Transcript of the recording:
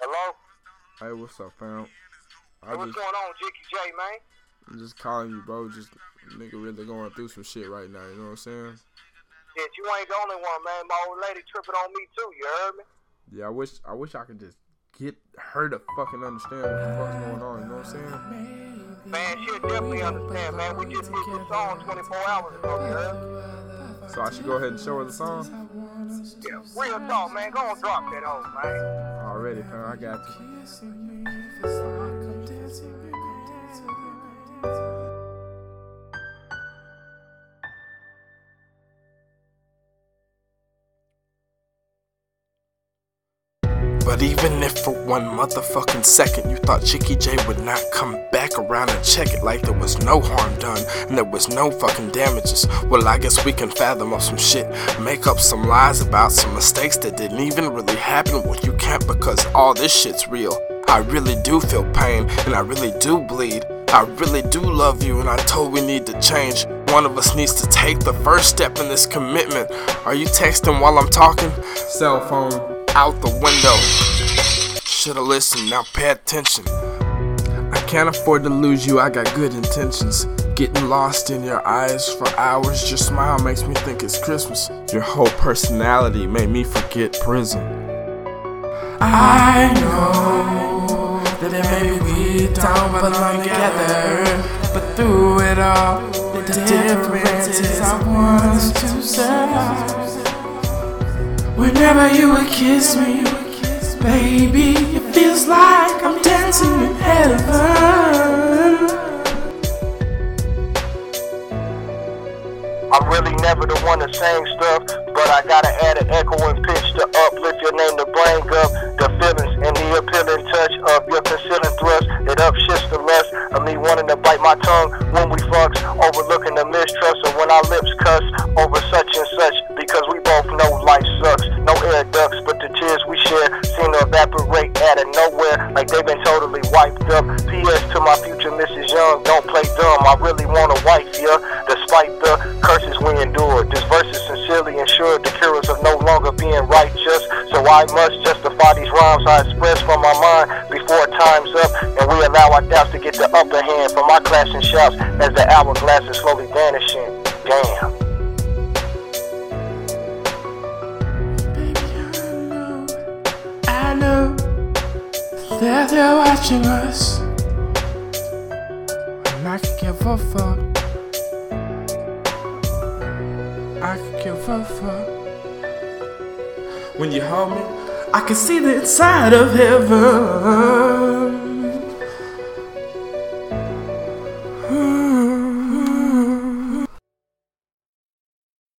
Hello? Hey, what's up, fam? I Hey, what's just, going on, Jicky J, man? I'm just calling you, bro. Just nigga really going through some shit right now. You know what I'm saying? Shit, you ain't the only one, man. My old lady tripping on me too. You heard me? Yeah, I wish I wish I could just get her to fucking understand what the fuck's going on. You know what I'm saying? Man, she'll definitely understand, man. We just did this song 24 hours ago. You heard? So I should go ahead and show her the song. Yeah, real talk, man. Go on, drop that hoe, man. Already, fam. I got you. But even if for one motherfucking second you thought Jicky J would not come back around and check it like there was no harm done and there was no fucking damages, well, I guess we can fathom up some shit, make up some lies about some mistakes that didn't even really happen. Well, you can't because all this shit's real. I really do feel pain and I really do bleed. I really do love you and I told we need to change. One of us needs to take the first step in this commitment. Are you texting while I'm talking? Cell phone out the window. Should've listened, now pay attention. I can't afford to lose you, I got good intentions. Getting lost in your eyes for hours, your smile makes me think it's Christmas. Your whole personality made me forget prison. I know that maybe we don't belong together, but through it all, the differences Whenever you would kiss me, baby, it feels like I'm dancing in heaven. I'm really never the one to sing stuff, but I gotta add an echo and pitch to uplift your name to bring up the feelings and the appealing touch of your concealing thrust that upshifts the lust of me wanting to bite my tongue when we fucks, overlooking the mistrust of when our lips cuss over such and such like they've been totally wiped up. P.S. to my future Mrs. Young, don't play dumb. I really want a wife, yeah, despite the curses we endured, This verse is sincerely ensured the cure of no longer being righteous. So I must justify these rhymes I express from my mind before time's up and we allow our doubts to get the upper hand from our clashing shouts as the hourglass is slowly vanishing. Damn. That they're watching us. And I could give a fuck. I could give a fuck. When you hold me, I can see the inside of heaven.